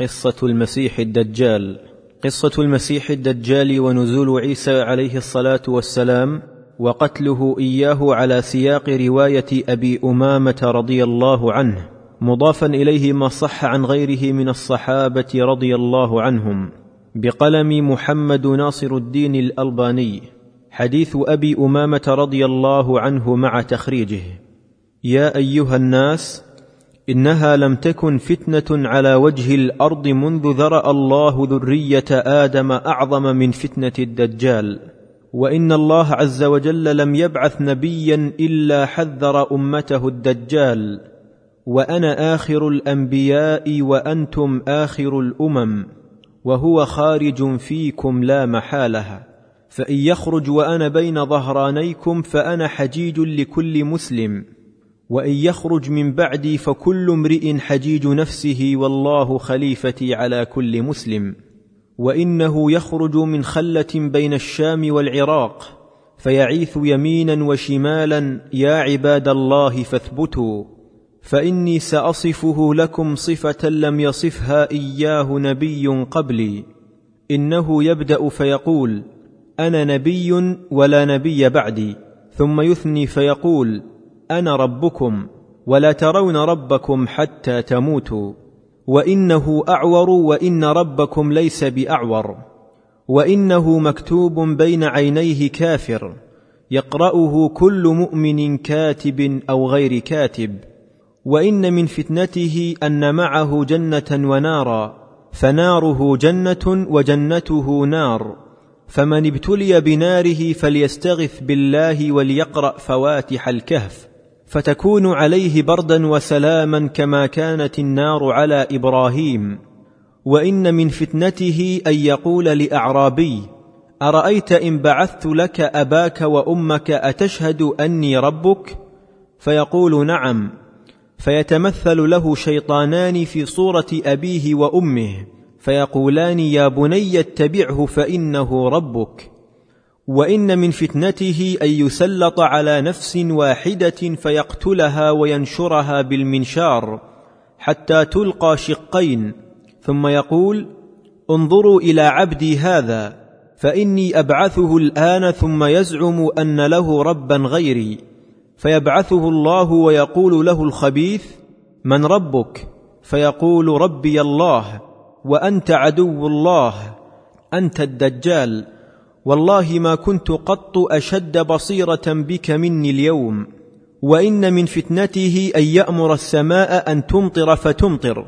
قصة المسيح الدجال. قصة المسيح الدجال ونزول عيسى عليه الصلاة والسلام وقتله إياه على سياق رواية أبي أمامة رضي الله عنه مضافا إليه ما صح عن غيره من الصحابة رضي الله عنهم. بقلم محمد ناصر الدين الألباني حديث أبي أمامة رضي الله عنه مع تخريجه. يا أيها الناس إنها لم تكن فتنة على وجه الأرض منذ ذرأ الله ذرية آدم أعظم من فتنة الدجال. وإن الله عز وجل لم يبعث نبيا إلا حذر أمته الدجال. وأنا آخر الأنبياء وأنتم آخر الأمم. وهو خارج فيكم لا محالة. فإن يخرج وأنا بين ظهرانيكم فأنا حجيج لكل مسلم. وإن يخرج من بعدي فكل امرئ حجيج نفسه والله خليفتي على كل مسلم. وإنه يخرج من خلة بين الشام والعراق فيعيث يمينا وشمالا يا عباد الله فاثبتوا فإني سأصفه لكم صفة لم يصفها إياه نبي قبلي. إنه يبدأ فيقول أنا نبي ولا نبي بعدي. ثم يثني فيقول أنا ربكم ولا ترون ربكم حتى تموتوا وإنه أعور وإن ربكم ليس بأعور وإنه مكتوب بين عينيه كافر يقرأه كل مؤمن كاتب أو غير كاتب وإن من فتنته أن معه جنة ونارا فناره جنة وجنته نار فمن ابتلي بناره فليستغث بالله وليقرأ فواتح الكهف. فتكون عليه بردا وسلاما كما كانت النار على إبراهيم. وإن من فتنته أن يقول لأعرابي أرأيت إن بعثت لك أباك وأمك أتشهد أني ربك؟ فيقول نعم. فيتمثل له شيطانان في صورة أبيه وأمه فيقولان يا بني اتبعه فإنه ربك. وإن من فتنته أن يسلط على نفس واحدة فيقتلها وينشرها بالمنشار حتى تلقى شقين ثم يقول انظروا إلى عبدي هذا فإني أبعثه الآن ثم يزعم أن له ربا غيري فيبعثه الله ويقول له الخبيث من ربك؟ فيقول ربي الله وأنت عدو الله أنت الدجال. والله ما كنت قط أشد بصيرة بك مني اليوم وإن من فتنته أن يأمر السماء أن تمطر فتمطر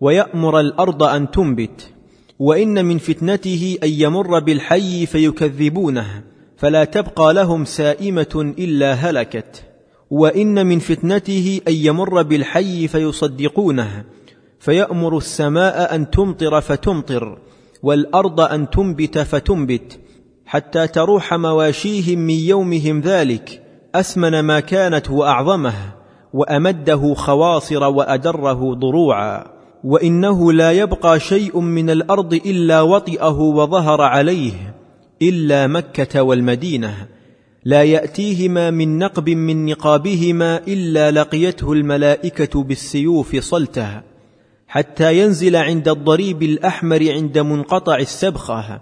ويأمر الأرض أن تنبت وإن من فتنته أن يمر بالحي فيكذبونه فلا تبقى لهم سائمة إلا هلكت وإن من فتنته أن يمر بالحي فيصدقونه فيأمر السماء أن تمطر فتمطر والأرض أن تنبت فتنبت حتى تروح مواشيهم من يومهم ذلك اسمن ما كانت وأعظمه وأمده خواصر وأدره ضروعا. وإنه لا يبقى شيء من الأرض إلا وطئه وظهر عليه إلا مكة والمدينة. لا يأتيهما من نقب من نقابهما إلا لقيته الملائكة بالسيوف صلته حتى ينزل عند الضريب الأحمر عند منقطع السبخة.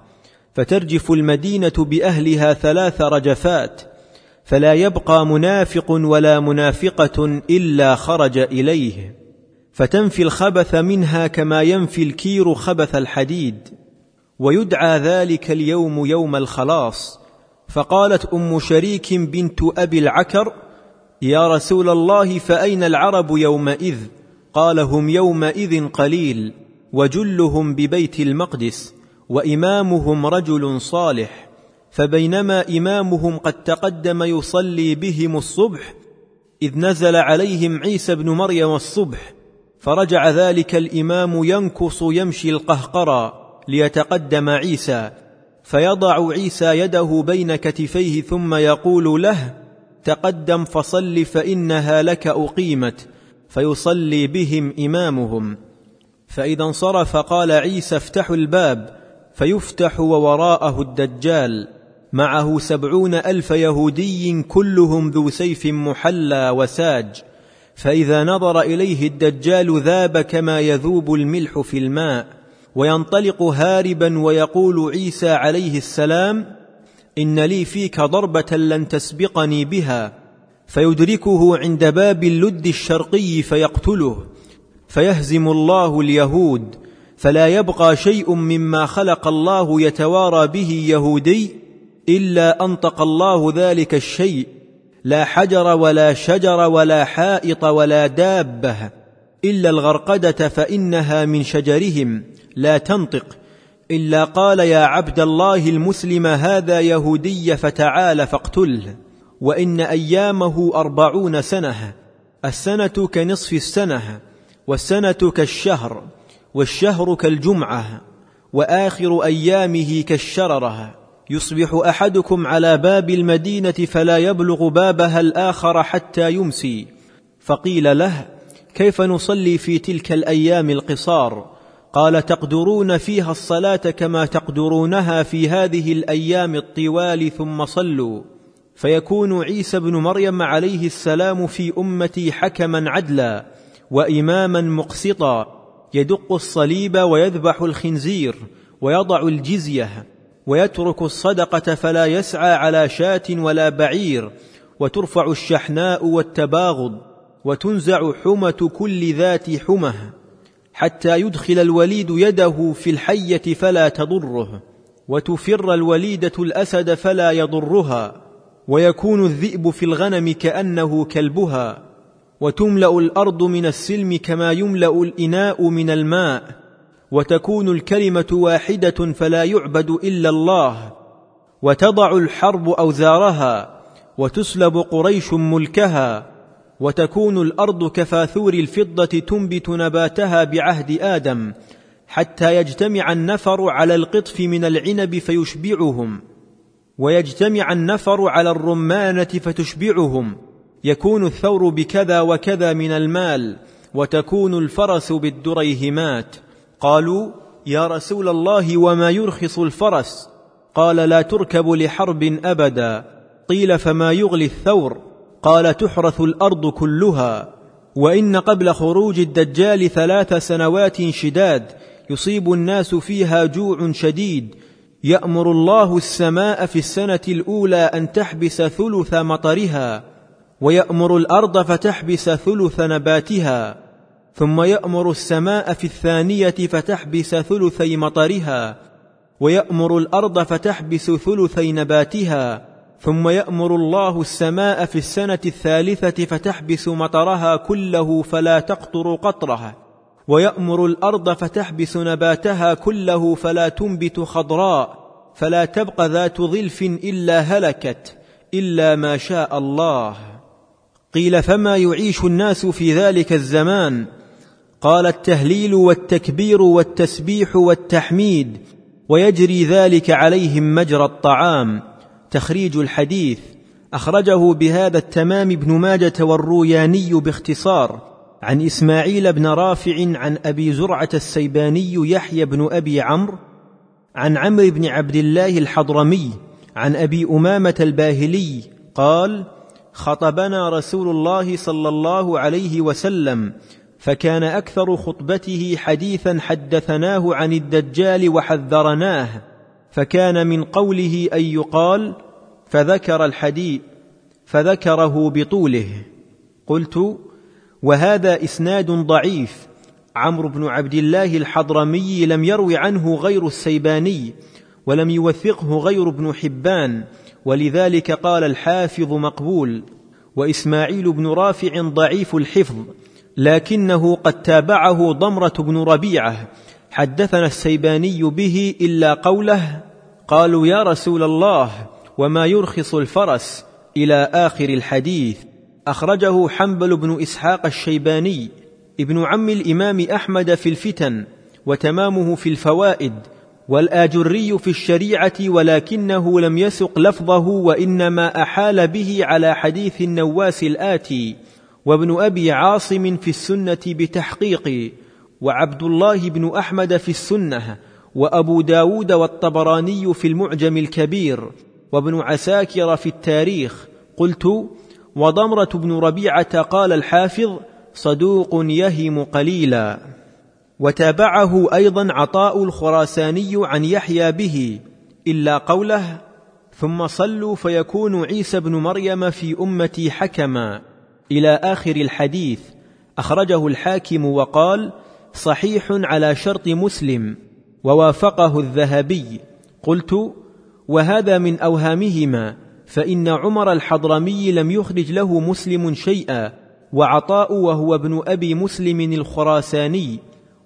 فترجف المدينة بأهلها ثلاث رجفات فلا يبقى منافق ولا منافقة إلا خرج إليه. فتنفي الخبث منها كما ينفي الكير خبث الحديد. ويدعى ذلك اليوم يوم الخلاص. فقالت أم شريك بنت أبي العكر يا رسول الله فأين العرب يومئذ؟ قال هم يومئذ قليل وجلهم ببيت المقدس. وإمامهم رجل صالح فبينما إمامهم قد تقدم يصلي بهم الصبح إذ نزل عليهم عيسى بن مريم الصبح فرجع ذلك الإمام ينكص يمشي القهقرى ليتقدم عيسى فيضع عيسى يده بين كتفيه ثم يقول له تقدم فصل فإنها لك أقيمت فيصلي بهم إمامهم. فإذا انصرف قال عيسى افتحوا الباب فيفتح ووراءه الدجال. معه سبعون ألف يهودي كلهم ذو سيف محلى وساج. فإذا نظر إليه الدجال ذاب كما يذوب الملح في الماء. وينطلق هاربا ويقول عيسى عليه السلام إن لي فيك ضربة لن تسبقني بها. فيدركه عند باب اللد الشرقي فيقتله. فيهزم الله اليهود. فلا يبقى شيء مما خلق الله يتوارى به يهودي إلا انطق الله ذلك الشيء. لا حجر ولا شجر ولا حائط ولا دابة إلا الغرقدة فإنها من شجرهم. لا تنطق. إلا قال يا عبد الله المسلم هذا يهودي فتعال فاقتله. وإن أيامه أربعون سنة. السنة كنصف السنة. والسنة كالشهر. والشهر كالجمعة وآخر أيامه كالشررة. يصبح أحدكم على باب المدينة فلا يبلغ بابها الآخر حتى يمسي. فقيل له كيف نصلي في تلك الأيام القصار؟ قال تقدرون فيها الصلاة كما تقدرونها في هذه الأيام الطوال ثم صلوا. فيكون عيسى بن مريم عليه السلام في أمتي حكما عدلا وإماما مقسطا. يدق الصليب ويذبح الخنزير ويضع الجزية ويترك الصدقة فلا يسعى على شاة ولا بعير وترفع الشحناء والتباغض وتنزع حمة كل ذات حمة حتى يدخل الوليد يده في الحية فلا تضره وتفر الوليدة الأسد فلا يضرها ويكون الذئب في الغنم كأنه كلبها. وتملأ الأرض من السلم كما يملأ الإناء من الماء وتكون الكلمة واحدة فلا يعبد إلا الله وتضع الحرب أوزارها وتسلب قريش ملكها وتكون الأرض كفاثور الفضة تنبت نباتها بعهد آدم حتى يجتمع النفر على القطف من العنب فيشبعهم ويجتمع النفر على الرمانة فتشبعهم. يكون الثور بكذا وكذا من المال وتكون الفرس بالدريهمات. قالوا يا رسول الله وما يرخص الفرس؟ قال لا تركب لحرب أبدا. قيل فما يغلي الثور؟ قال تحرث الأرض كلها. وإن قبل خروج الدجال ثلاث سنوات شداد يصيب الناس فيها جوع شديد. يأمر الله السماء في السنة الأولى أن تحبس ثلث مطرها. ويأمر الأرض فتحبس ثلث نباتها ثم يأمر السماء في الثانية فتحبس ثلثي مطرها ويأمر الأرض فتحبس ثلثي نباتها ثم يأمر الله السماء في السنة الثالثة فتحبس مطرها كله فلا تقطر قطرها ويأمر الأرض فتحبس نباتها كله فلا تنبت خضراء فلا تبق ذات ظلف إلا هلكت إلا ما شاء الله. قيل فما يعيش الناس في ذلك الزمان؟ قال التهليل والتكبير والتسبيح والتحميد ويجري ذلك عليهم مجرى الطعام. تخريج الحديث أخرجه بهذا التمام ابن ماجة والروياني باختصار. عن إسماعيل بن رافع عن أبي زرعة السيباني يحيى بن أبي عمرو عن عمرو بن عبد الله الحضرمي عن أبي أمامة الباهلي قال خطبنا رسول الله صلى الله عليه وسلم فكان أكثر خطبته حديثا حدثناه عن الدجال وحذرناه فكان من قوله أن يقال فذكر الحديث فذكره بطوله قلت وهذا إسناد ضعيف عمرو بن عبد الله الحضرمي لم يروي عنه غير السيباني ولم يوثقه غير ابن حبان ولذلك قال الحافظ مقبول وإسماعيل بن رافع ضعيف الحفظ لكنه قد تابعه ضمرة بن ربيعة. حدثنا السيباني به إلا قوله قالوا يا رسول الله وما يرخص الفرس إلى آخر الحديث. أخرجه حنبل بن إسحاق الشيباني. ابن عم الإمام أحمد في الفتن وتمامه في الفوائد. والآجري في الشريعة ولكنه لم يسق لفظه وإنما أحال به على حديث النواس الآتي وابن أبي عاصم في السنة بتحقيق وعبد الله بن أحمد في السنة وأبو داود والطبراني في المعجم الكبير وابن عساكر في التاريخ. قلت وضمرة بن ربيعة قال الحافظ صدوق يهم قليلا. وتابعه أيضا عطاء الخراساني عن يحيى به إلا قوله ثم صلوا فيكون عيسى بن مريم في أمتي حكما. إلى آخر الحديث أخرجه الحاكم وقال صحيح على شرط مسلم. ووافقه الذهبي قلت وهذا من أوهامهما فإن عمر الحضرمي لم يخرج له مسلم شيئا وعطاء وهو ابن أبي مسلم الخراساني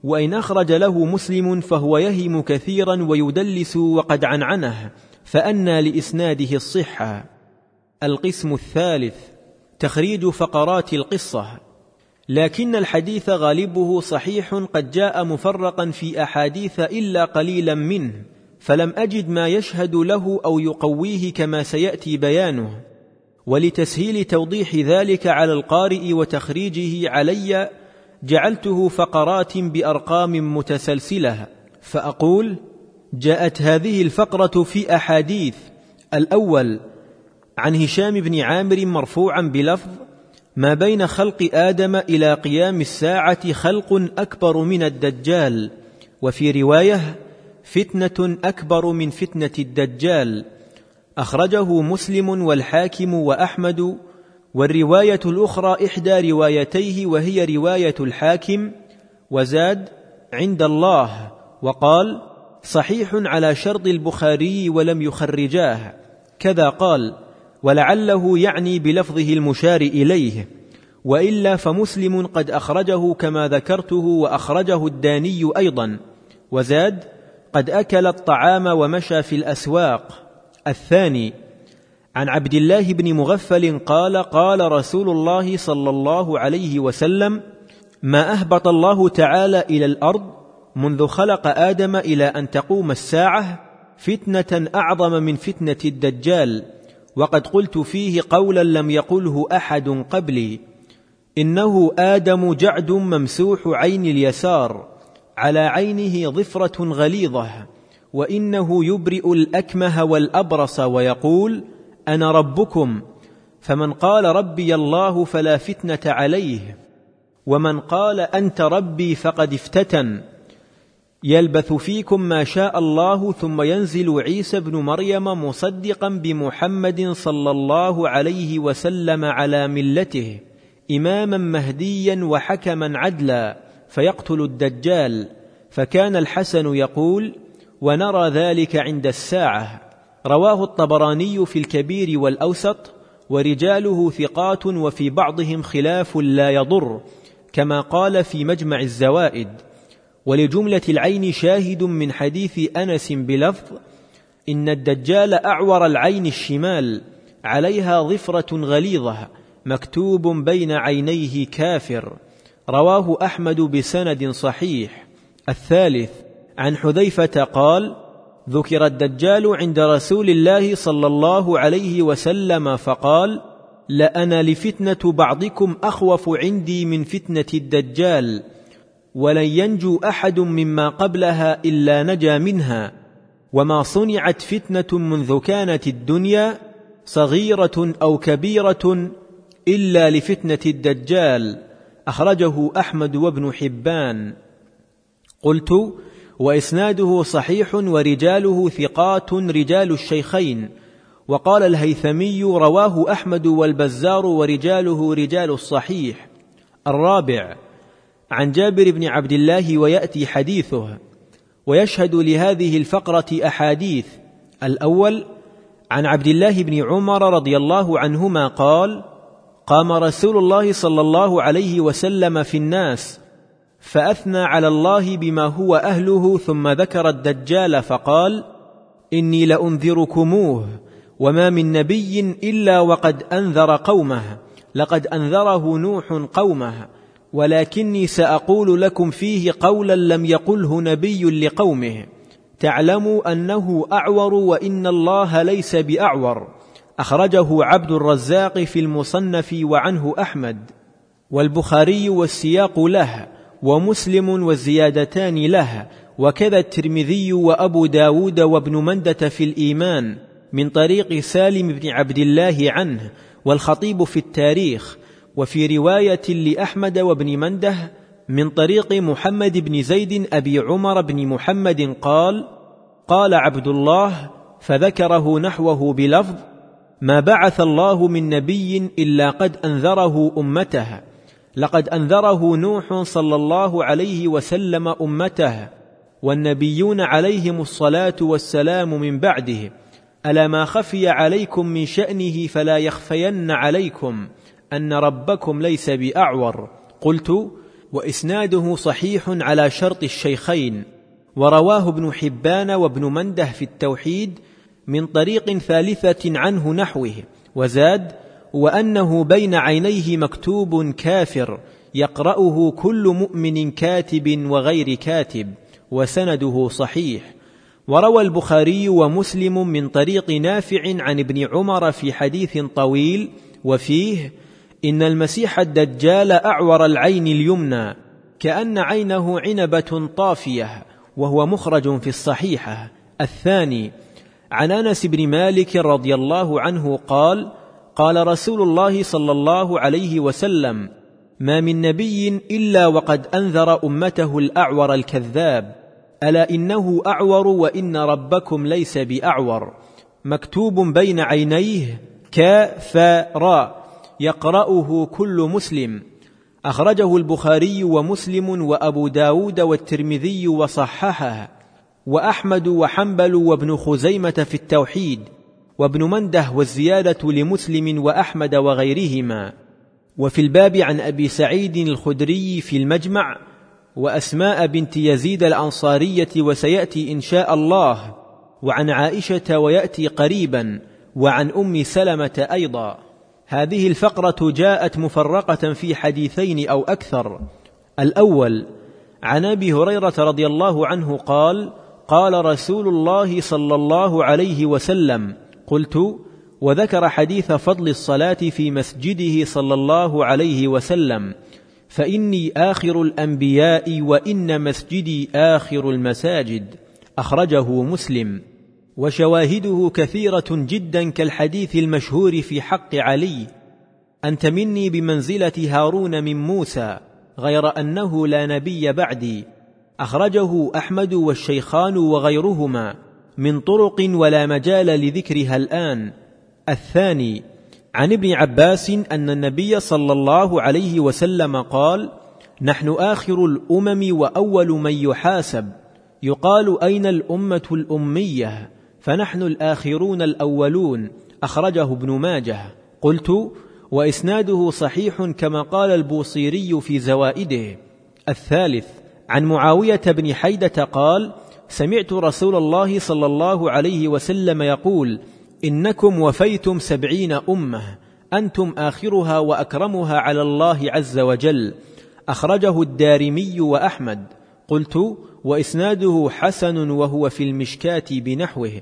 وإن أخرج له مسلم فهو يهم كثيرا ويدلس وقد عنعنه فأنى لإسناده الصحة. القسم الثالث تخريج فقرات القصة. لكن الحديث غالبه صحيح قد جاء مفرقا في أحاديث إلا قليلا منه فلم أجد ما يشهد له أو يقويه كما سيأتي بيانه. ولتسهيل توضيح ذلك على القارئ وتخريجه علي جعلته فقرات بأرقام متسلسلة فأقول جاءت هذه الفقرة في أحاديث. الأول عن هشام بن عامر مرفوعا بلفظ ما بين خلق آدم إلى قيام الساعة خلق أكبر من الدجال وفي رواية فتنة أكبر من فتنة الدجال. أخرجه مسلم والحاكم وأحمد والرواية الأخرى إحدى روايتيه وهي رواية الحاكم وزاد عند الله وقال صحيح على شرط البخاري ولم يخرجاه. كذا قال ولعله يعني بلفظه المشار إليه وإلا فمسلم قد أخرجه كما ذكرته وأخرجه الداني أيضا. وزاد قد أكل الطعام ومشى في الأسواق. الثاني عن عبد الله بن مغفل قال قال رسول الله صلى الله عليه وسلم ما أهبط الله تعالى إلى الأرض منذ خلق آدم إلى أن تقوم الساعة فتنة أعظم من فتنة الدجال وقد قلت فيه قولا لم يقله أحد قبلي إنه آدم جعد ممسوح عين اليسار على عينه ظفرة غليظة وإنه يبرئ الأكمه والأبرص ويقول أنا ربكم فمن قال ربي الله فلا فتنة عليه ومن قال أنت ربي فقد افتتن. يلبث فيكم ما شاء الله ثم ينزل عيسى بن مريم مصدقا بمحمد صلى الله عليه وسلم على ملته اماما مهديا وحكما عدلا فيقتل الدجال. فكان الحسن يقول ونرى ذلك عند الساعة. رواه الطبراني في الكبير والأوسط ورجاله ثقات وفي بعضهم خلاف لا يضر كما قال في مجمع الزوائد. ولجملة العين شاهد من حديث أنس بلفظ إن الدجال أعور العين الشمال عليها ظفرة غليظة مكتوب بين عينيه كافر. رواه أحمد بسند صحيح. الثالث عن حذيفة قال ذكر الدجال عند رسول الله صلى الله عليه وسلم فقال لأنا لفتنة بعضكم أخوف عندي من فتنة الدجال ولن ينجو أحد مما قبلها إلا نجا منها وما صنعت فتنة منذ كانت الدنيا صغيرة أو كبيرة إلا لفتنة الدجال أخرجه أحمد وابن حبان. قلت وإسناده صحيح ورجاله ثقات رجال الشيخين. وقال الهيثمي رواه أحمد والبزار ورجاله رجال الصحيح. الرابع عن جابر بن عبد الله ويأتي حديثه. ويشهد لهذه الفقرة أحاديث. الأول عن عبد الله بن عمر رضي الله عنهما قال قام رسول الله صلى الله عليه وسلم في الناس فأثنى على الله بما هو أهله ثم ذكر الدجال فقال إني لأنذركموه وما من نبي إلا وقد أنذر قومه لقد أنذره نوح قومه ولكني سأقول لكم فيه قولا لم يقله نبي لقومه. تعلموا أنه أعور وإن الله ليس بأعور. أخرجه عبد الرزاق في المصنف وعنه أحمد. والبخاري والسياق له. ومسلم والزيادتان له وكذا الترمذي وأبو داود وابن مندة في الإيمان من طريق سالم بن عبد الله عنه والخطيب في التاريخ وفي رواية لأحمد وابن مندة من طريق محمد بن زيد أبي عمر بن محمد قال قال عبد الله فذكره نحوه بلفظ ما بعث الله من نبي إلا قد أنذره أمته لقد أنذره نوح صلى الله عليه وسلم أمته والنبيون عليهم الصلاة والسلام من بعده. ألا ما خفي عليكم من شأنه فلا يخفين عليكم أن ربكم ليس بأعور. قلت وإسناده صحيح على شرط الشيخين. ورواه ابن حبان وابن مندة في التوحيد من طريق ثالثة عنه نحوه. وزاد وأنه بين عينيه مكتوب كافر يقرأه كل مؤمن كاتب وغير كاتب وسنده صحيح. وروى البخاري ومسلم من طريق نافع عن ابن عمر في حديث طويل وفيه إن المسيح الدجال أعور العين اليمنى كأن عينه عنبة طافية وهو مخرج في الصحيحة. الثاني عن أنس بن مالك رضي الله عنه قال قال رسول الله صلى الله عليه وسلم ما من نبي إلا وقد أنذر أمته الأعور الكذاب ألا إنه أعور وإن ربكم ليس بأعور. مكتوب بين عينيه كافا يقرأه كل مسلم. أخرجه البخاري ومسلم وأبو داود والترمذي وصححه وأحمد وحنبل وابن خزيمة في التوحيد. وابن منده والزيادة لمسلم وأحمد وغيرهما. وفي الباب عن أبي سعيد الخدري في المجمع وأسماء بنت يزيد الأنصارية وسيأتي إن شاء الله. وعن عائشة ويأتي قريبا وعن أم سلمة أيضا. هذه الفقرة جاءت مفرقة في حديثين أو أكثر. الأول عن أبي هريرة رضي الله عنه قال قال رسول الله صلى الله عليه وسلم قلت وذكر حديث فضل الصلاة في مسجده صلى الله عليه وسلم فإني آخر الأنبياء وإن مسجدي آخر المساجد أخرجه مسلم. وشواهده كثيرة جدا كالحديث المشهور في حق علي انت مني بمنزلة هارون من موسى غير أنه لا نبي بعدي أخرجه أحمد والشيخان وغيرهما. من طرق ولا مجال لذكرها الآن. الثاني عن ابن عباس أن النبي صلى الله عليه وسلم قال نحن آخر الأمم وأول من يحاسب. يقال أين الأمة الأمية؟ فنحن الآخرون الأولون. أخرجه ابن ماجه. قلت وإسناده صحيح كما قال البوصيري في زوائده. الثالث عن معاوية بن حيدة قال سمعت رسول الله صلى الله عليه وسلم يقول إنكم وفيتم سبعين أمة أنتم آخرها وأكرمها على الله عز وجل. أخرجه الدارمي وأحمد. قلت وإسناده حسن وهو في المشكاة بنحوه.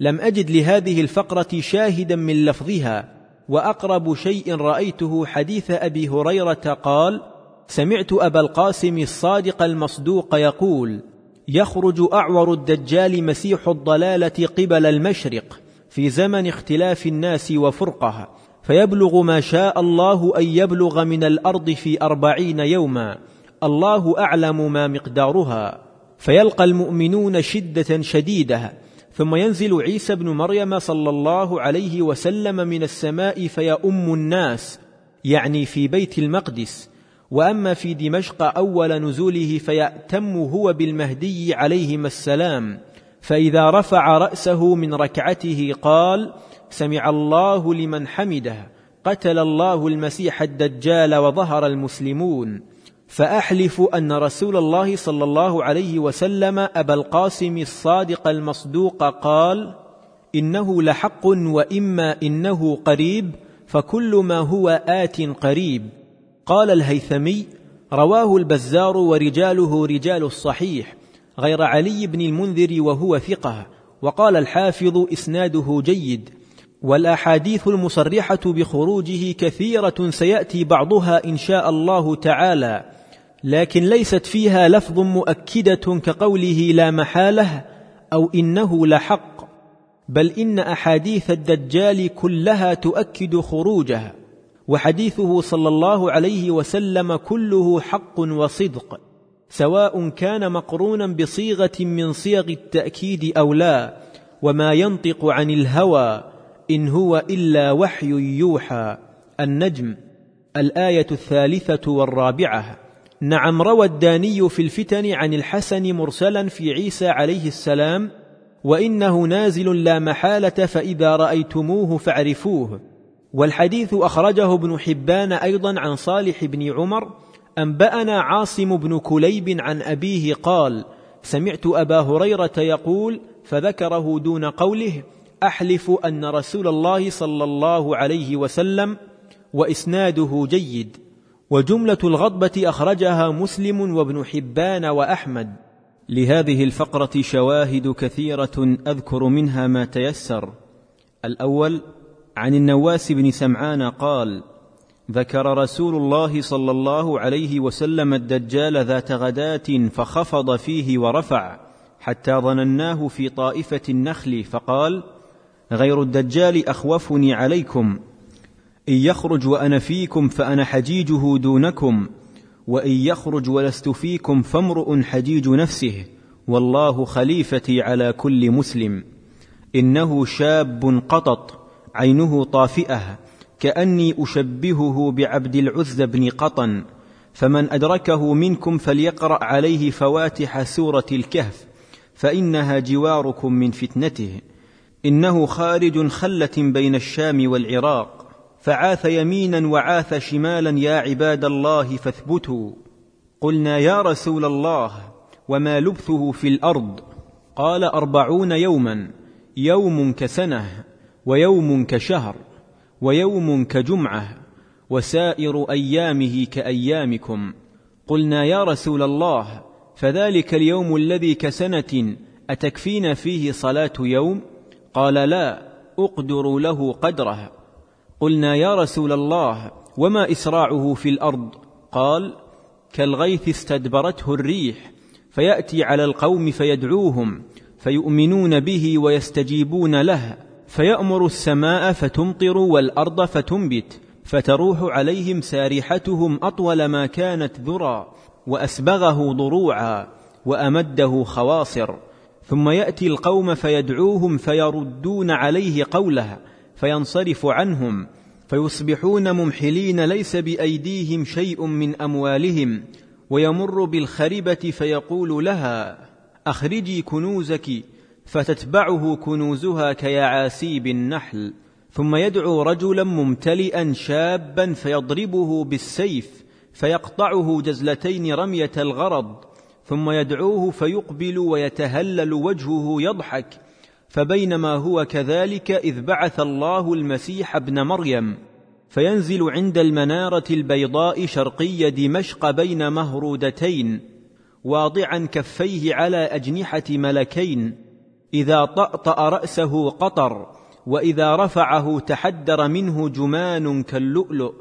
لم أجد لهذه الفقرة شاهدا من لفظها. وأقرب شيء رأيته حديث أبي هريرة قال سمعت أبا القاسم الصادق المصدوق يقول يخرج أعور الدجال مسيح الضلالة قبل المشرق في زمن اختلاف الناس وفرقه فيبلغ ما شاء الله أن يبلغ من الأرض في أربعين يوما الله أعلم ما مقدارها. فيلقى المؤمنون شدة شديدة ثم ينزل عيسى بن مريم صلى الله عليه وسلم من السماء فيؤم الناس يعني في بيت المقدس وأما في دمشق أول نزوله فيأتم هو بالمهدي عليهما السلام فإذا رفع رأسه من ركعته قال سمع الله لمن حمده قتل الله المسيح الدجال وظهر المسلمون فأحلف أن رسول الله صلى الله عليه وسلم أبا القاسم الصادق المصدوق قال إنه لحق وإما إنه قريب فكل ما هو آت قريب قال الهيثمي رواه البزار ورجاله رجال الصحيح غير علي بن المنذر وهو ثقة وقال الحافظ إسناده جيد. والأحاديث المصرحة بخروجه كثيرة سيأتي بعضها إن شاء الله تعالى لكن ليست فيها لفظ مؤكدة كقوله لا محالة أو إنه لحق بل إن أحاديث الدجال كلها تؤكد خروجه. وحديثه صلى الله عليه وسلم كله حق وصدق سواء كان مقرونا بصيغة من صيغ التأكيد أو لا وما ينطق عن الهوى إن هو إلا وحي يوحى. النجم الآية الثالثة والرابعة. نعم روى الداني في الفتن عن الحسن مرسلا في عيسى عليه السلام وإنه نازل لا محالة فإذا رأيتموه فاعرفوه. والحديث أخرجه ابن حبان أيضا عن صالح بن عمر أنبأنا عاصم بن كليب عن أبيه قال سمعت أبا هريرة يقول فذكره دون قوله أحلف أن رسول الله صلى الله عليه وسلم وإسناده جيد وجملة الغضبة أخرجها مسلم وابن حبان وأحمد. لهذه الفقرة شواهد كثيرة أذكر منها ما تيسر. الأول عن النواس بن سمعان قال ذكر رسول الله صلى الله عليه وسلم الدجال ذات غداة فخفض فيه ورفع حتى ظنناه في طائفة النخل فقال غير الدجال أخوفني عليكم. إن يخرج وأنا فيكم فأنا حجيجه دونكم وإن يخرج ولست فيكم فامرؤ حجيج نفسه والله خليفتي على كل مسلم. إنه شاب قطط. عينه طافئة كأني أشبهه بعبد العزى بن قطن فمن أدركه منكم فليقرأ عليه فواتح سورة الكهف فإنها جواركم من فتنته. إنه خارج خلة بين الشام والعراق فعاث يمينا وعاث شمالا يا عباد الله فاثبتوا. قلنا يا رسول الله وما لبثه في الأرض؟ قال أربعون يوما يوم كسنة. ويوم كشهر ويوم كجمعة وسائر أيامه كأيامكم قلنا يا رسول الله فذلك اليوم الذي كسنة اتكفينا فيه صلاة يوم؟ قال لا أقدر له قدره. قلنا يا رسول الله وما إسراعه في الأرض؟ قال كالغيث استدبرته الريح فيأتي على القوم فيدعوهم فيؤمنون به ويستجيبون له. فيأمر السماء فتمطر والأرض فتنبت فتروح عليهم سارحتهم أطول ما كانت ذرى وأسبغه ضروعا وأمده خواصر. ثم يأتي القوم فيدعوهم فيردون عليه قوله فينصرف عنهم فيصبحون ممحلين ليس بأيديهم شيء من أموالهم ويمر بالخربة فيقول لها أخرجي كنوزك فتتبعه كنوزها كيعاسيب النحل ثم يدعو رجلا ممتلئا شابا فيضربه بالسيف فيقطعه جزلتين رمية الغرض ثم يدعوه فيقبل ويتهلل وجهه يضحك فبينما هو كذلك إذ بعث الله المسيح ابن مريم فينزل عند المنارة البيضاء شرقي دمشق بين مهرودتين واضعا كفيه على أجنحة ملكين إذا طأطأ رأسه قطر وإذا رفعه تحدر منه جمان كاللؤلؤ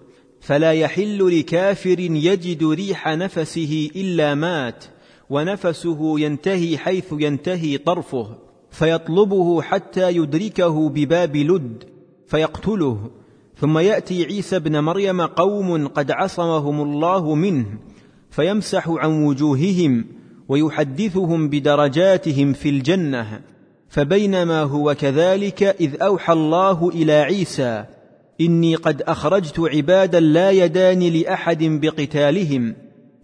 فلا يحل لكافر يجد ريح نفسه إلا مات ونفسه ينتهي حيث ينتهي طرفه فيطلبه حتى يدركه بباب لد فيقتله. ثم يأتي عيسى ابن مريم قوم قد عصمهم الله منه فيمسح عن وجوههم ويحدثهم بدرجاتهم في الجنة. فبينما هو كذلك إذ أوحى الله إلى عيسى إني قد أخرجت عبادا لا يدان لأحد بقتالهم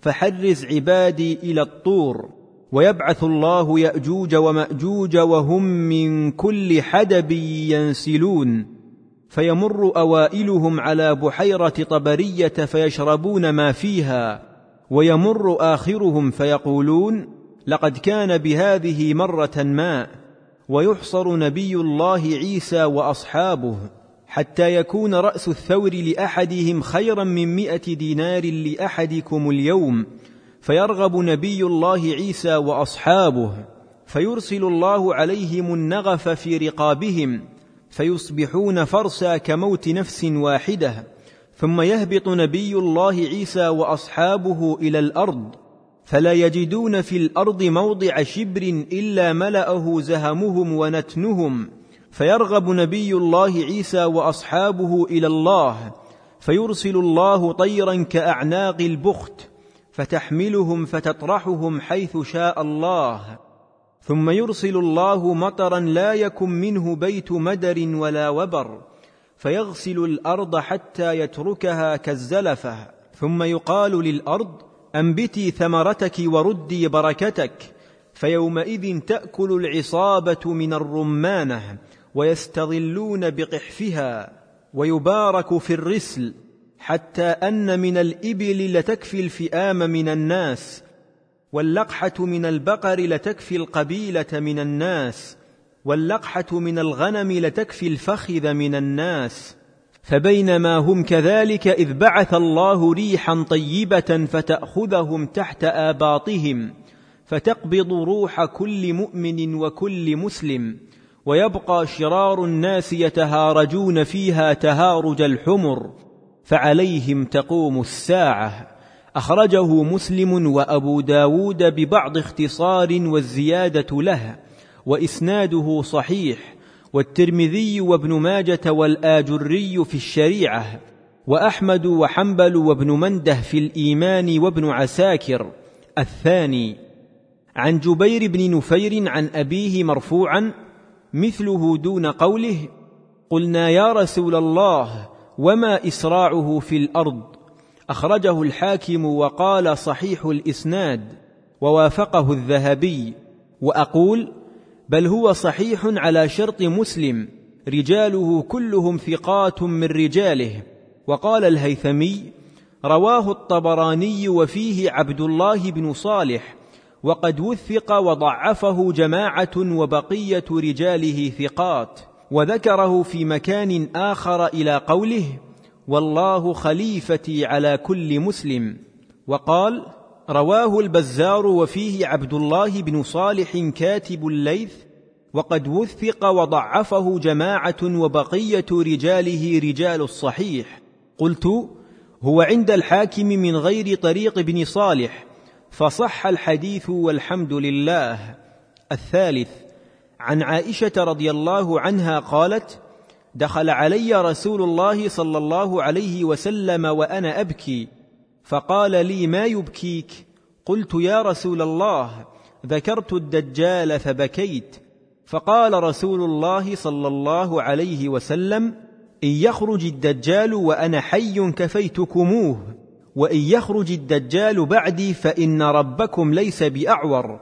فحرز عبادي إلى الطور ويبعث الله يأجوج ومأجوج وهم من كل حدب ينسلون فيمر أوائلهم على بحيرة طبرية فيشربون ما فيها ويمر آخرهم فيقولون لقد كان بهذه مرة ماء ويحصر نبي الله عيسى وأصحابه حتى يكون رأس الثور لأحدهم خيرا من مائه دينار لأحدكم اليوم فيرغب نبي الله عيسى وأصحابه فيرسل الله عليهم النغف في رقابهم فيصبحون فرسا كموت نفس واحدة ثم يهبط نبي الله عيسى وأصحابه إلى الأرض. فلا يجدون في الأرض موضع شبر إلا ملأه زهمهم ونتنهم. فيرغب نبي الله عيسى وأصحابه إلى الله فيرسل الله طيرا كأعناق البخت فتحملهم فتطرحهم حيث شاء الله. ثم يرسل الله مطرا لا يكن منه بيت مدر ولا وبر فيغسل الأرض حتى يتركها كالزلفة. ثم يقال للأرض أنبتي ثمرتك وردي بركتك فيومئذ تأكل العصابة من الرمانة ويستظلون بقحفها ويبارك في الرسل حتى أن من الإبل لتكفي الفئام من الناس واللقحة من البقر لتكفي القبيلة من الناس واللقحة من الغنم لتكفي الفخذ من الناس. فبينما هم كذلك إذ بعث الله ريحا طيبة فتأخذهم تحت آباطهم فتقبض روح كل مؤمن وكل مسلم ويبقى شرار الناس يتهارجون فيها تهارج الحمر فعليهم تقوم الساعة أخرجه مسلم وأبو داود ببعض اختصار والزيادة له وإسناده صحيح والترمذي وابن ماجة والآجري في الشريعة وأحمد وحنبل وابن منده في الإيمان وابن عساكر. الثاني عن جبير بن نفير عن أبيه مرفوعا مثله دون قوله قلنا يا رسول الله وما إسراعه في الأرض؟ أخرجه الحاكم وقال صحيح الإسناد ووافقه الذهبي. وأقول بل هو صحيح على شرط مسلم رجاله كلهم ثقات من رجاله. وقال الهيثمي رواه الطبراني وفيه عبد الله بن صالح وقد وثق وضعفه جماعة وبقية رجاله ثقات وذكره في مكان آخر إلى قوله والله خليفتي على كل مسلم وقال رواه البزار وفيه عبد الله بن صالح كاتب الليث وقد وثق وضعفه جماعة وبقية رجاله رجال الصحيح. قلت هو عند الحاكم من غير طريق ابن صالح فصح الحديث والحمد لله. الثالث عن عائشة رضي الله عنها قالت دخل علي رسول الله صلى الله عليه وسلم وأنا أبكي. فقال لي ما يبكيك؟ قلت يا رسول الله ذكرت الدجال فبكيت. فقال رسول الله صلى الله عليه وسلم إن يخرج الدجال وأنا حي كفيتكموه وإن يخرج الدجال بعدي فإن ربكم ليس بأعور.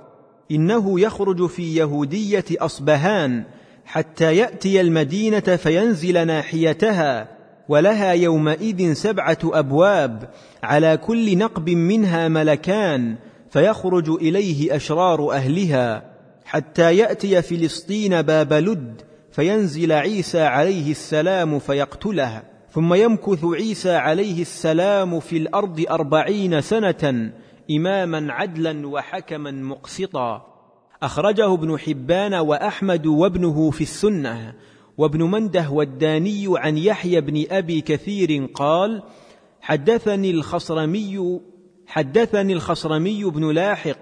إنه يخرج في يهودية أصبهان حتى يأتي المدينة فينزل ناحيتها. ولها يومئذ سبعة أبواب على كل نقب منها ملكان فيخرج إليه أشرار أهلها حتى يأتي فلسطين باب لد فينزل عيسى عليه السلام فيقتله ثم يمكث عيسى عليه السلام في الأرض أربعين سنة إماما عدلا وحكما مقسطا. أخرجه ابن حبان وأحمد وابنه في السنة وابن منده والداني عن يحيى بن أبي كثير قال حدثني الخصرمي حدثني الخصرمي بن لاحق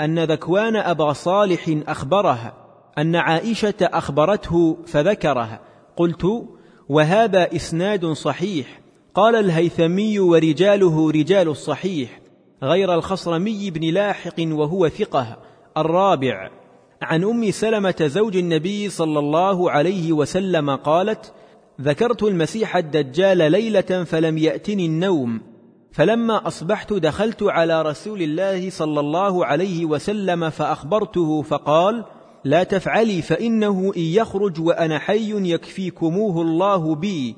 أن ذكوان أبا صالح أخبره أن عائشة أخبرته فذكره. قلت وهذا إسناد صحيح. قال الهيثمي ورجاله رجال الصحيح غير الخصرمي بن لاحق وهو ثقة. الرابع عن أم سلمة زوج النبي صلى الله عليه وسلم قالت ذكرت المسيح الدجال ليلة فلم يأتني النوم فلما أصبحت دخلت على رسول الله صلى الله عليه وسلم فأخبرته فقال لا تفعلي فإنه إن يخرج وأنا حي يكفيكموه الله بي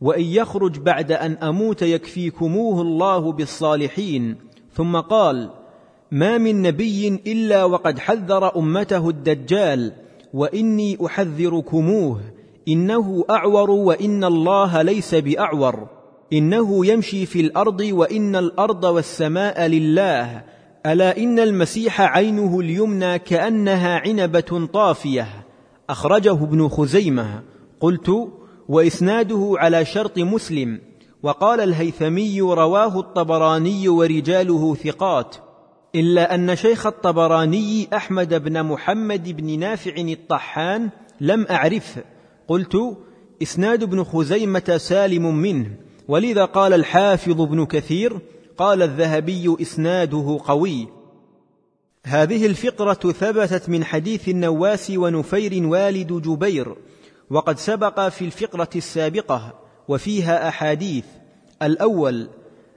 وإن يخرج بعد أن أموت يكفيكموه الله بالصالحين ثم قال ما من نبي إلا وقد حذر أمته الدجال وإني أحذركموه إنه أعور وإن الله ليس بأعور. إنه يمشي في الأرض وإن الأرض والسماء لله. ألا إن المسيح عينه اليمنى كأنها عنبة طافية. أخرجه ابن خزيمة. قلت وإسناده على شرط مسلم. وقال الهيثمي رواه الطبراني ورجاله ثقات. إلا أن شيخ الطبراني أحمد بن محمد بن نافع الطحان لم اعرفه قلت إسناد ابن خزيمة سالم منه ولذا قال الحافظ ابن كثير قال الذهبي إسناده قوي. هذه الفقرة ثبتت من حديث النواس ونفير والد جبير وقد سبق في الفقرة السابقة وفيها أحاديث. الأول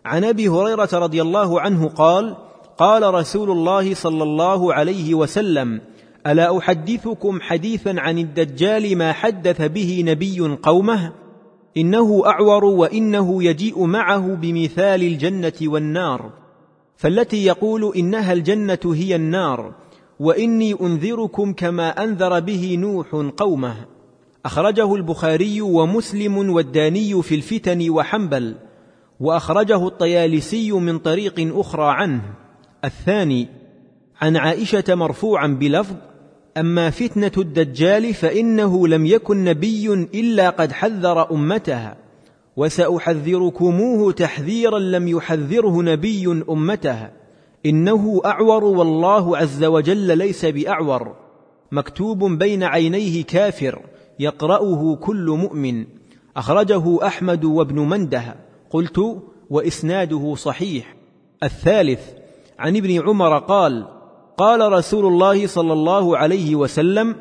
عن أبي هريرة رضي الله عنه قال قال رسول الله صلى الله عليه وسلم ألا أحدثكم حديثا عن الدجال ما حدث به نبي قومه؟ إنه أعور وإنه يجيء معه بمثال الجنة والنار فالتي يقول إنها الجنة هي النار وإني أنذركم كما أنذر به نوح قومه. أخرجه البخاري ومسلم والداني في الفتن وحنبل وأخرجه الطيالسي من طريق أخرى عنه. الثاني عن عائشة مرفوعا بلفظ أما فتنة الدجال فإنه لم يكن نبي إلا قد حذر أمتها وسأحذركموه تحذيرا لم يحذره نبي امته إنه أعور والله عز وجل ليس بأعور مكتوب بين عينيه كافر يقرأه كل مؤمن أخرجه أحمد وابن مندة قلت وإسناده صحيح. الثالث عن ابن عمر قال قال رسول الله صلى الله عليه وسلم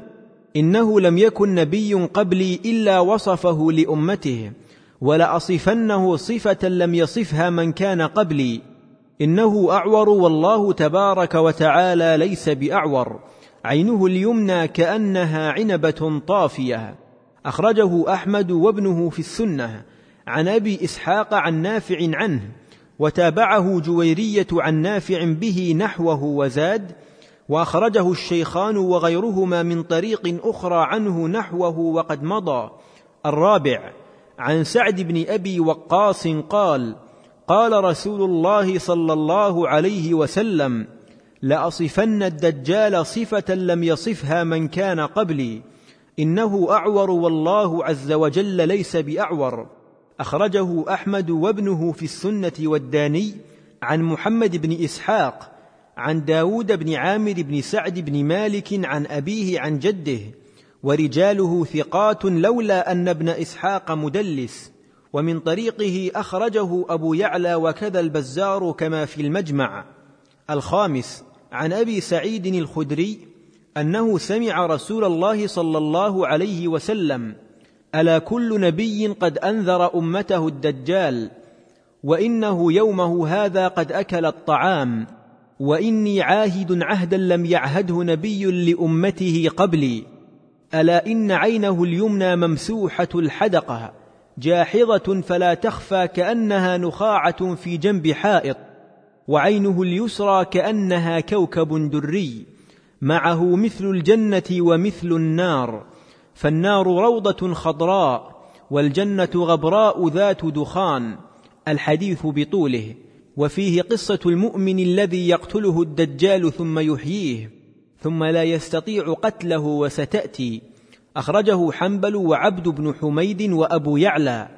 إنه لم يكن نبي قبلي إلا وصفه لأمته ولأصفنه صفة لم يصفها من كان قبلي إنه أعور والله تبارك وتعالى ليس بأعور عينه اليمنى كأنها عنبة طافية. أخرجه أحمد وابنه في السنة عن أبي إسحاق عن نافع عنه وتابعه جويرية عن نافع به نحوه وزاد وأخرجه الشيخان وغيرهما من طريق أخرى عنه نحوه وقد مضى. الرابع عن سعد بن أبي وقاص قال قال رسول الله صلى الله عليه وسلم لأصفن الدجال صفة لم يصفها من كان قبلي إنه أعور والله عز وجل ليس بأعور. أخرجه أحمد وابنه في السنة والداني عن محمد بن إسحاق عن داود بن عامر بن سعد بن مالك عن أبيه عن جده ورجاله ثقات لولا أن ابن إسحاق مدلس ومن طريقه أخرجه أبو يعلى وكذا البزار كما في المجمع. الخامس عن أبي سعيد الخدري أنه سمع رسول الله صلى الله عليه وسلم ألا كل نبي قد أنذر أمته الدجال؟ وإنه يومه هذا قد أكل الطعام. وإني عاهد عهدا لم يعهده نبي لأمته قبلي. ألا إن عينه اليمنى ممسوحة الحدقة جاحظة فلا تخفى كأنها نخاعة في جنب حائط. وعينه اليسرى كأنها كوكب دري معه مثل الجنة ومثل النار. فالنار روضة خضراء والجنة غبراء ذات دخان الحديث بطوله. وفيه قصة المؤمن الذي يقتله الدجال ثم يحييه ثم لا يستطيع قتله وستأتي. أخرجه حنبل وعبد بن حميد وأبو يعلى.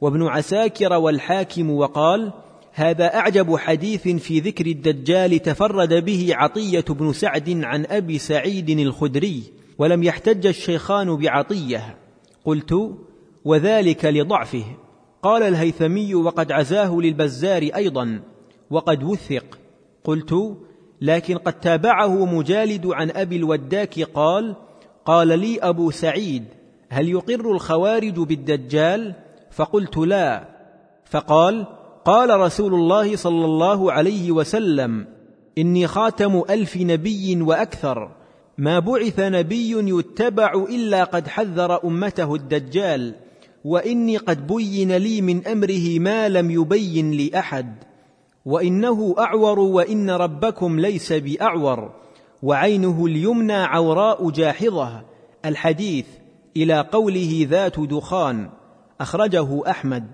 وابن عساكر والحاكم وقال هذا أعجب حديث في ذكر الدجال تفرد به عطية بن سعد عن أبي سعيد الخدري. ولم يحتج الشيخان بعطية. قلت وذلك لضعفه. قال الهيثمي وقد عزاه للبزار أيضا وقد وثق. قلت لكن قد تابعه مجالد عن أبي الوداك قال قال لي أبو سعيد هل يقر الخوارج بالدجال؟ فقلت لا. فقال قال رسول الله صلى الله عليه وسلم إني خاتم ألف نبي وأكثر. ما بعث نبي يتبع إلا قد حذر أمته الدجال وإني قد بين لي من أمره ما لم يبين لأحد وإنه أعور وإن ربكم ليس بأعور وعينه اليمنى عوراء جاحظة الحديث إلى قوله ذات دخان أخرجه أحمد.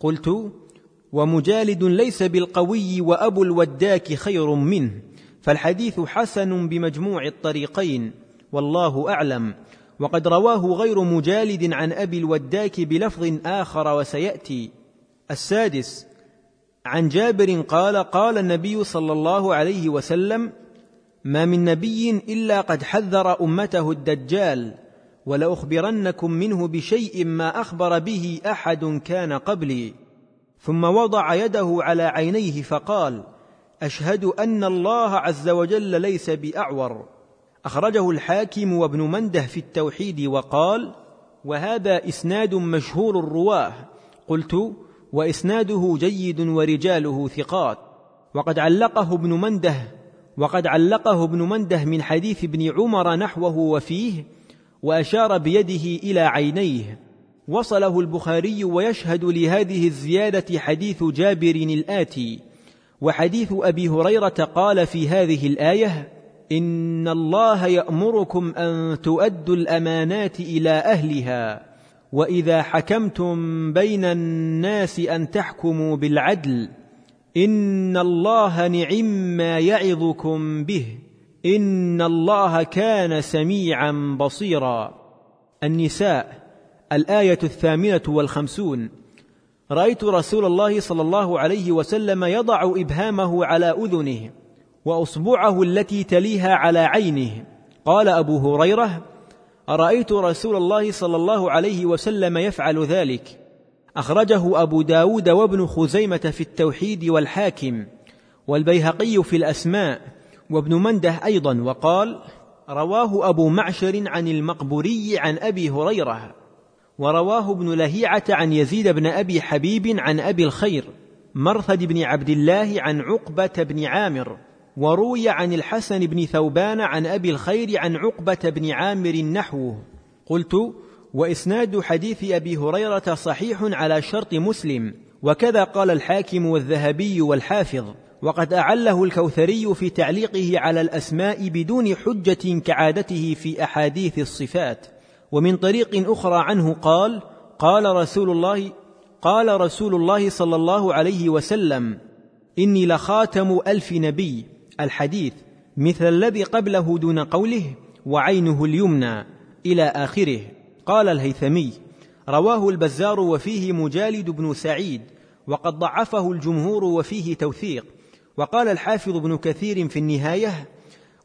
قلت ومجالد ليس بالقوي وأبو الوداك خير منه. فالحديث حسن بمجموع الطريقين والله أعلم. وقد رواه غير مجالد عن أبي الوداك بلفظ آخر وسيأتي. السادس عن جابر قال قال النبي صلى الله عليه وسلم ما من نبي إلا قد حذر أمته الدجال ولأخبرنكم منه بشيء ما أخبر به أحد كان قبلي. ثم وضع يده على عينيه فقال أشهد أن الله عز وجل ليس بأعور. أخرجه الحاكم وابن منده في التوحيد وقال وهذا إسناد مشهور الرواه. قلت وإسناده جيد ورجاله ثقات. وقد علقه ابن منده وقد علقه ابن منده من حديث ابن عمر نحوه وفيه وأشار بيده إلى عينيه. وصله البخاري ويشهد لهذه الزيادة حديث جابر الآتي. وحديث أبي هريرة قال في هذه الآية إن الله يأمركم أن تؤدوا الأمانات إلى أهلها وإذا حكمتم بين الناس أن تحكموا بالعدل إن الله نعم ما يعظكم به إن الله كان سميعا بصيرا. النساء الآية الثامنة والخمسون. رأيت رسول الله صلى الله عليه وسلم يضع إبهامه على أذنه وأصبعه التي تليها على عينه. قال أبو هريرة أرأيت رسول الله صلى الله عليه وسلم يفعل ذلك؟ أخرجه أبو داود وابن خزيمة في التوحيد والحاكم والبيهقي في الأسماء وابن منده أيضا وقال رواه أبو معشر عن المقبوري عن أبي هريرة. ورواه ابن لهيعة عن يزيد بن أبي حبيب عن أبي الخير مرثد بن عبد الله عن عقبة بن عامر وروي عن الحسن بن ثوبان عن أبي الخير عن عقبة بن عامر نحوه. قلت وإسناد حديث أبي هريرة صحيح على شرط مسلم وكذا قال الحاكم والذهبي والحافظ وقد أعله الكوثري في تعليقه على الأسماء بدون حجة كعادته في أحاديث الصفات. ومن طريق أخرى عنه قال قال رسول الله قال رسول الله صلى الله عليه وسلم إني لخاتم ألف نبي الحديث مثل الذي قبله دون قوله وعينه اليمنى إلى آخره. قال الهيثمي رواه البزار وفيه مجالد بن سعيد وقد ضعفه الجمهور وفيه توثيق. وقال الحافظ ابن كثير في النهاية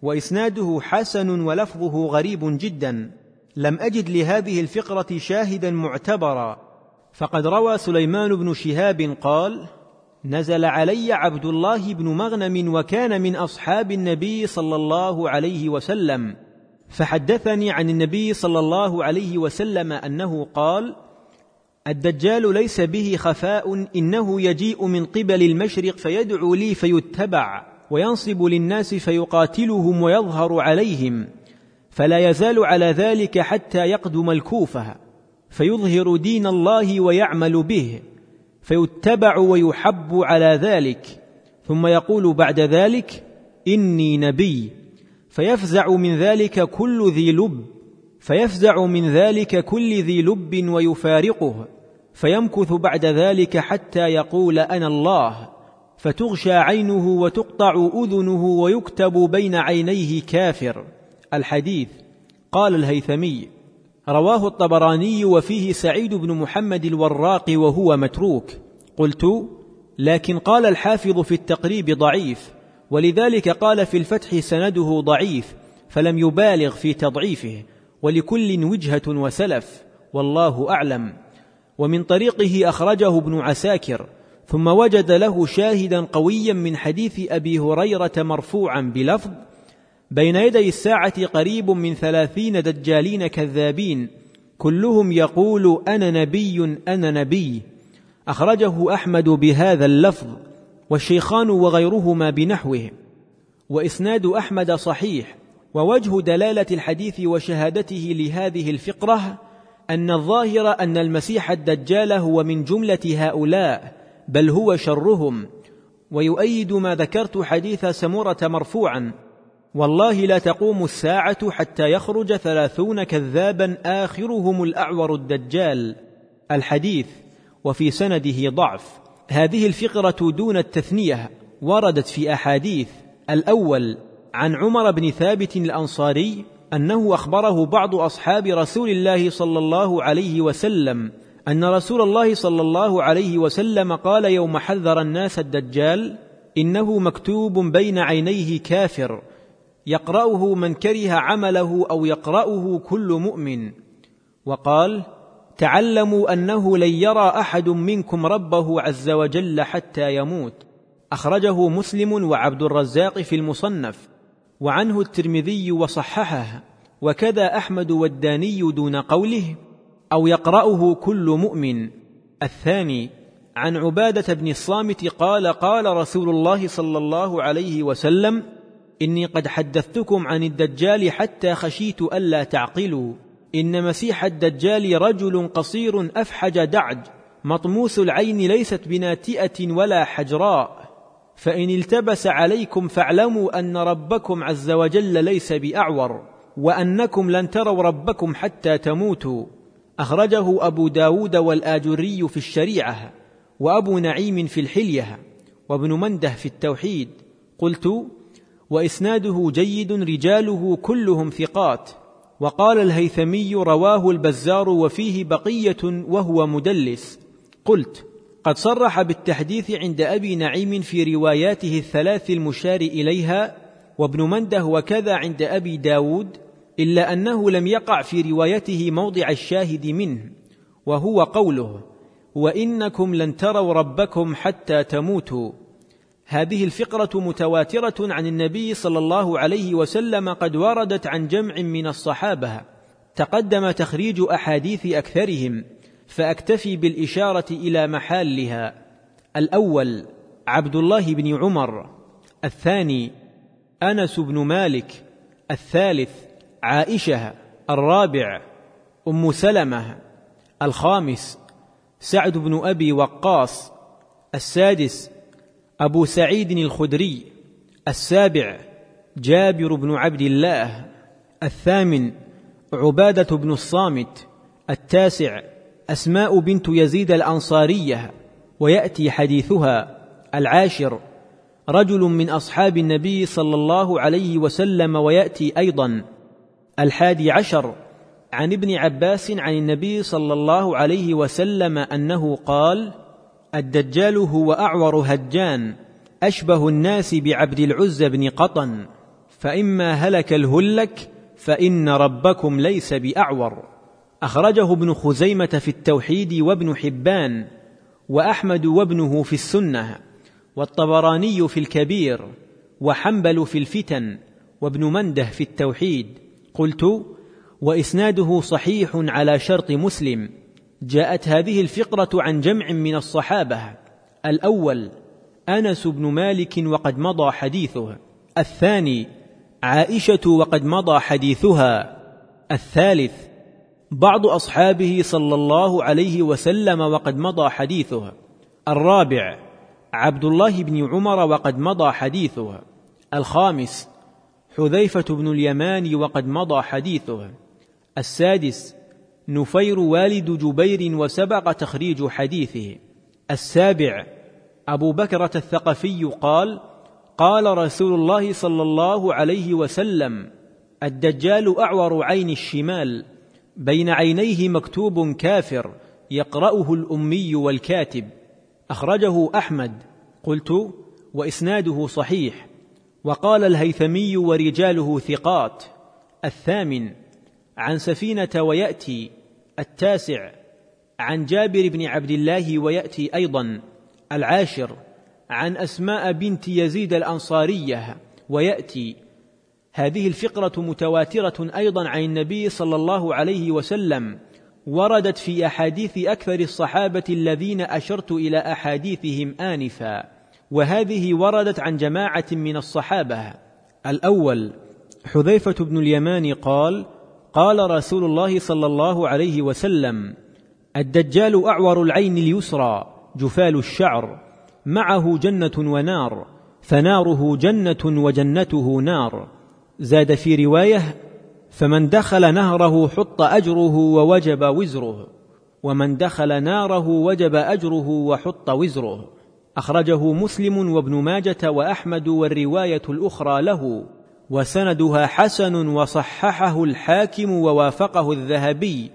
وإسناده حسن ولفظه غريب جدا. لم أجد لهذه الفقرة شاهدا معتبرا. فقد روى سليمان بن شهاب قال نزل علي عبد الله بن مغنم وكان من أصحاب النبي صلى الله عليه وسلم. فحدثني عن النبي صلى الله عليه وسلم أنه قال الدجال ليس به خفاء إنه يجيء من قبل المشرق فيدعو لي فيتبع وينصب للناس فيقاتلهم ويظهر عليهم. فلا يزال على ذلك حتى يقدم الكوفة فيظهر دين الله ويعمل به فيتبع ويحب على ذلك ثم يقول بعد ذلك إني نبي. فيفزع من ذلك كل ذي لب فيفزع من ذلك كل ذي لب ويفارقه فيمكث بعد ذلك حتى يقول أنا الله فتغشى عينه وتقطع أذنه ويكتب بين عينيه كافر. الحديث. قال الهيثمي رواه الطبراني وفيه سعيد بن محمد الوراق وهو متروك. قلت لكن قال الحافظ في التقريب ضعيف ولذلك قال في الفتح سنده ضعيف فلم يبالغ في تضعيفه ولكل وجهة وسلف والله أعلم. ومن طريقه أخرجه ابن عساكر ثم وجد له شاهدا قويا من حديث أبي هريرة مرفوعا بلفظ بين يدي الساعة قريب من ثلاثين دجالين كذابين كلهم يقول أنا نبي أنا نبي. أخرجه أحمد بهذا اللفظ والشيخان وغيرهما بنحوه. وإسناد أحمد صحيح ووجه دلالة الحديث وشهادته لهذه الفقرة أن الظاهر أن المسيح الدجال هو من جملة هؤلاء بل هو شرهم. ويؤيد ما ذكرت حديث سمره مرفوعا. والله لا تقوم الساعة حتى يخرج ثلاثون كذابا آخرهم الأعور الدجال. الحديث وفي سنده ضعف. هذه الفقرة دون التثنية. وردت في أحاديث. الأول عن عمر بن ثابت الأنصاري أنه أخبره بعض أصحاب رسول الله صلى الله عليه وسلم أن رسول الله صلى الله عليه وسلم قال يوم حذر الناس الدجال إنه مكتوب بين عينيه كافر يقرأه من كره عمله أو يقرأه كل مؤمن. وقال تعلموا أنه لن يرى أحد منكم ربه عز وجل حتى يموت. أخرجه مسلم وعبد الرزاق في المصنف. وعنه الترمذي وصححه. وكذا أحمد والداني دون قوله أو يقرأه كل مؤمن. الثاني عن عبادة بن الصامت قال قال رسول الله صلى الله عليه وسلم إني قد حدثتكم عن الدجال حتى خشيت ألا تعقلوا. إن مسيح الدجال رجل قصير أفحج دعج مطموس العين ليست بناتئة ولا حجراء. فإن التبس عليكم فاعلموا أن ربكم عز وجل ليس بأعور وأنكم لن تروا ربكم حتى تموتوا. أخرجه أبو داود والآجري في الشريعة وأبو نعيم في الحلية وابن مندة في التوحيد. قلت وإسناده جيد رجاله كلهم ثقات. وقال الهيثمي رواه البزار وفيه بقية وهو مدلس. قلت قد صرح بالتحديث عند أبي نعيم في رواياته الثلاث المشار إليها وابن منده وكذا عند أبي داود إلا أنه لم يقع في روايته موضع الشاهد منه وهو قوله وإنكم لن تروا ربكم حتى تموتوا هذه الفقرة متواترة عن النبي صلى الله عليه وسلم قد وردت عن جمع من الصحابة. تقدم تخريج أحاديث أكثرهم فأكتفي بالإشارة إلى محالها الأول عبد الله بن عمر. الثاني أنس بن مالك. الثالث عائشة. الرابع أم سلمة. الخامس سعد بن أبي وقاص. السادس أبو سعيد الخدري السابع جابر بن عبد الله الثامن عبادة بن الصامت التاسع أسماء بنت يزيد الأنصارية ويأتي حديثها العاشر رجل من أصحاب النبي صلى الله عليه وسلم ويأتي أيضا. الحادي عشر عن ابن عباس عن النبي صلى الله عليه وسلم أنه قال الدجال هو أعور هجان أشبه الناس بعبد العز بن قطن فإما هلك الهلك فإن ربكم ليس بأعور. أخرجه ابن خزيمة في التوحيد وابن حبان وأحمد وابنه في السنة والطبراني في الكبير وحنبل في الفتن وابن منده في التوحيد. قلت وإسناده صحيح على شرط مسلم. جاءت هذه الفقرة عن جمع من الصحابة. الأول أنس بن مالك وقد مضى حديثه. الثاني عائشة وقد مضى حديثها. الثالث بعض أصحابه صلى الله عليه وسلم وقد مضى حديثه. الرابع عبد الله بن عمر وقد مضى حديثه. الخامس حذيفة بن اليمان وقد مضى حديثه. السادس نفير والد جبير وسبق تخريج حديثه. السابع أبو بكره الثقفي قال قال رسول الله صلى الله عليه وسلم الدجال أعور عين الشمال بين عينيه مكتوب كافر يقرأه الأمي والكاتب. أخرجه أحمد. قلت وإسناده صحيح. وقال الهيثمي ورجاله ثقات. الثامن عن سفينة ويأتي التاسع عن جابر بن عبد الله ويأتي أيضا العاشر عن أسماء بنت يزيد الأنصارية ويأتي. هذه الفقرة متواترة أيضا عن النبي صلى الله عليه وسلم وردت في أحاديث أكثر الصحابة الذين أشرت إلى أحاديثهم انفا. وهذه وردت عن جماعة من الصحابة. الأول حذيفة بن اليمان قال قال رسول الله صلى الله عليه وسلم الدجال أعور العين اليسرى جفال الشعر معه جنة ونار فناره جنة وجنته نار. زاد في رواية فمن دخل نهره حط أجره ووجب وزره ومن دخل ناره وجب أجره وحط وزره. أخرجه مسلم وابن ماجة وأحمد والرواية الأخرى له. وسندها حسن وصححه الحاكم ووافقه الذهبي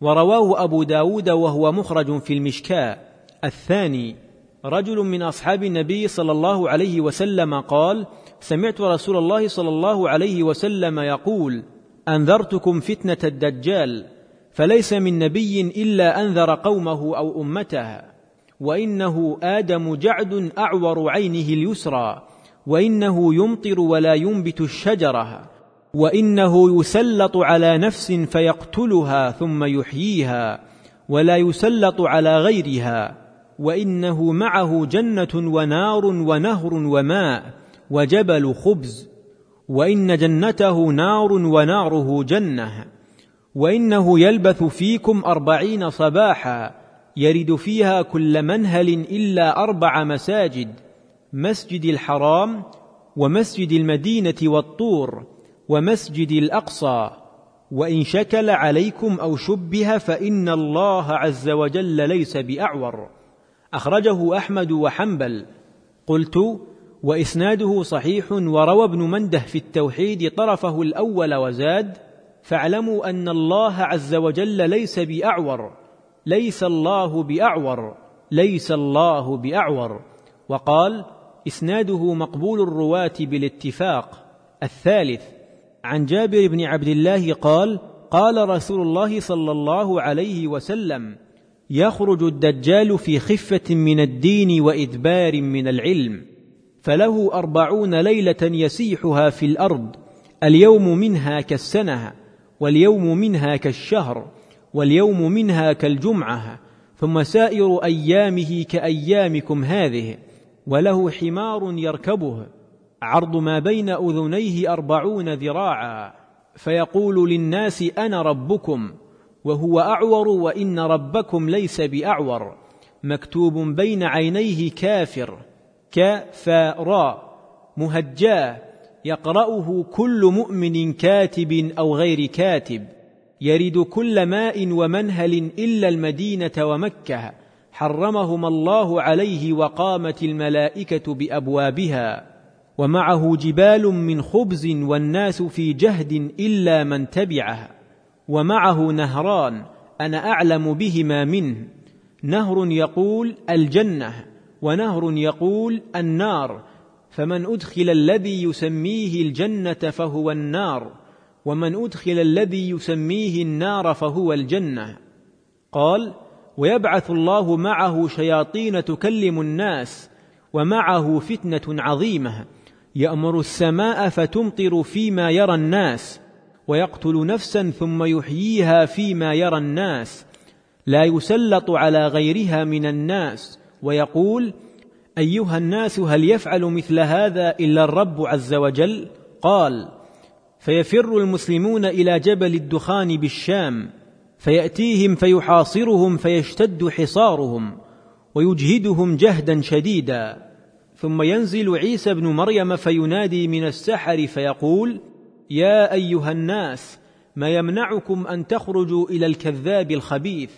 ورواه أبو داود وهو مخرج في المشكاة الثاني رجل من أصحاب النبي صلى الله عليه وسلم قال سمعت رسول الله صلى الله عليه وسلم يقول أنذرتكم فتنة الدجال فليس من نبي إلا أنذر قومه أو أمته وإنه آدم جعد أعور عينه اليسرى. وإنه يمطر ولا ينبت الشجرة وإنه يسلط على نفس فيقتلها ثم يحييها ولا يسلط على غيرها وإنه معه جنة ونار ونهر وماء وجبل خبز وإن جنته نار وناره جنة وإنه يلبث فيكم أربعين صباحا يرد فيها كل منهل إلا أربع مساجد. مسجد الحرام ومسجد المدينة والطور ومسجد الأقصى. وإن شكل عليكم أو شبه فإن الله عز وجل ليس بأعور. أخرجه أحمد وحنبل. قلت وإسناده صحيح وروى ابن منده في التوحيد طرفه الأول وزاد فاعلموا أن الله عز وجل ليس بأعور. ليس الله بأعور. ليس الله بأعور. وقال إسناده مقبول الرواة بالاتفاق. الثالث عن جابر بن عبد الله قال قال رسول الله صلى الله عليه وسلم يخرج الدجال في خفة من الدين وإدبار من العلم فله أربعون ليلة يسيحها في الأرض اليوم منها كالسنة واليوم منها كالشهر واليوم منها كالجمعة ثم سائر أيامه كأيامكم هذه. وله حمار يركبه عرض ما بين أذنيه أربعون ذراعا فيقول للناس أنا ربكم وهو أعور وإن ربكم ليس بأعور مكتوب بين عينيه كافر كفارا مهجاه يقرأه كل مؤمن كاتب أو غير كاتب يرد كل ماء ومنهل إلا المدينة ومكة حرمهما الله عليه وقامت الملائكة بأبوابها ومعه جبال من خبز والناس في جهد إلا من تبعه ومعه نهران أنا أعلم بهما منه نهر يقول الجنة ونهر يقول النار فمن أدخل الذي يسميه الجنة فهو النار ومن أدخل الذي يسميه النار فهو الجنة قال ويبعث الله معه شياطين تكلم الناس ومعه فتنة عظيمة. يأمر السماء فتمطر فيما يرى الناس ويقتل نفسا ثم يحييها فيما يرى الناس. لا يسلط على غيرها من الناس ويقول أيها الناس هل يفعل مثل هذا إلا الرب عز وجل؟ قال فيفر المسلمون إلى جبل الدخان بالشام. فيأتيهم فيحاصرهم فيشتد حصارهم ويجهدهم جهدا شديدا. ثم ينزل عيسى ابن مريم فينادي من السحر فيقول يا أيها الناس ما يمنعكم أن تخرجوا إلى الكذاب الخبيث؟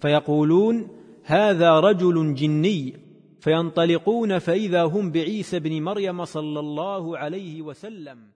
فيقولون هذا رجل جني. فينطلقون فإذا هم بعيسى ابن مريم صلى الله عليه وسلم.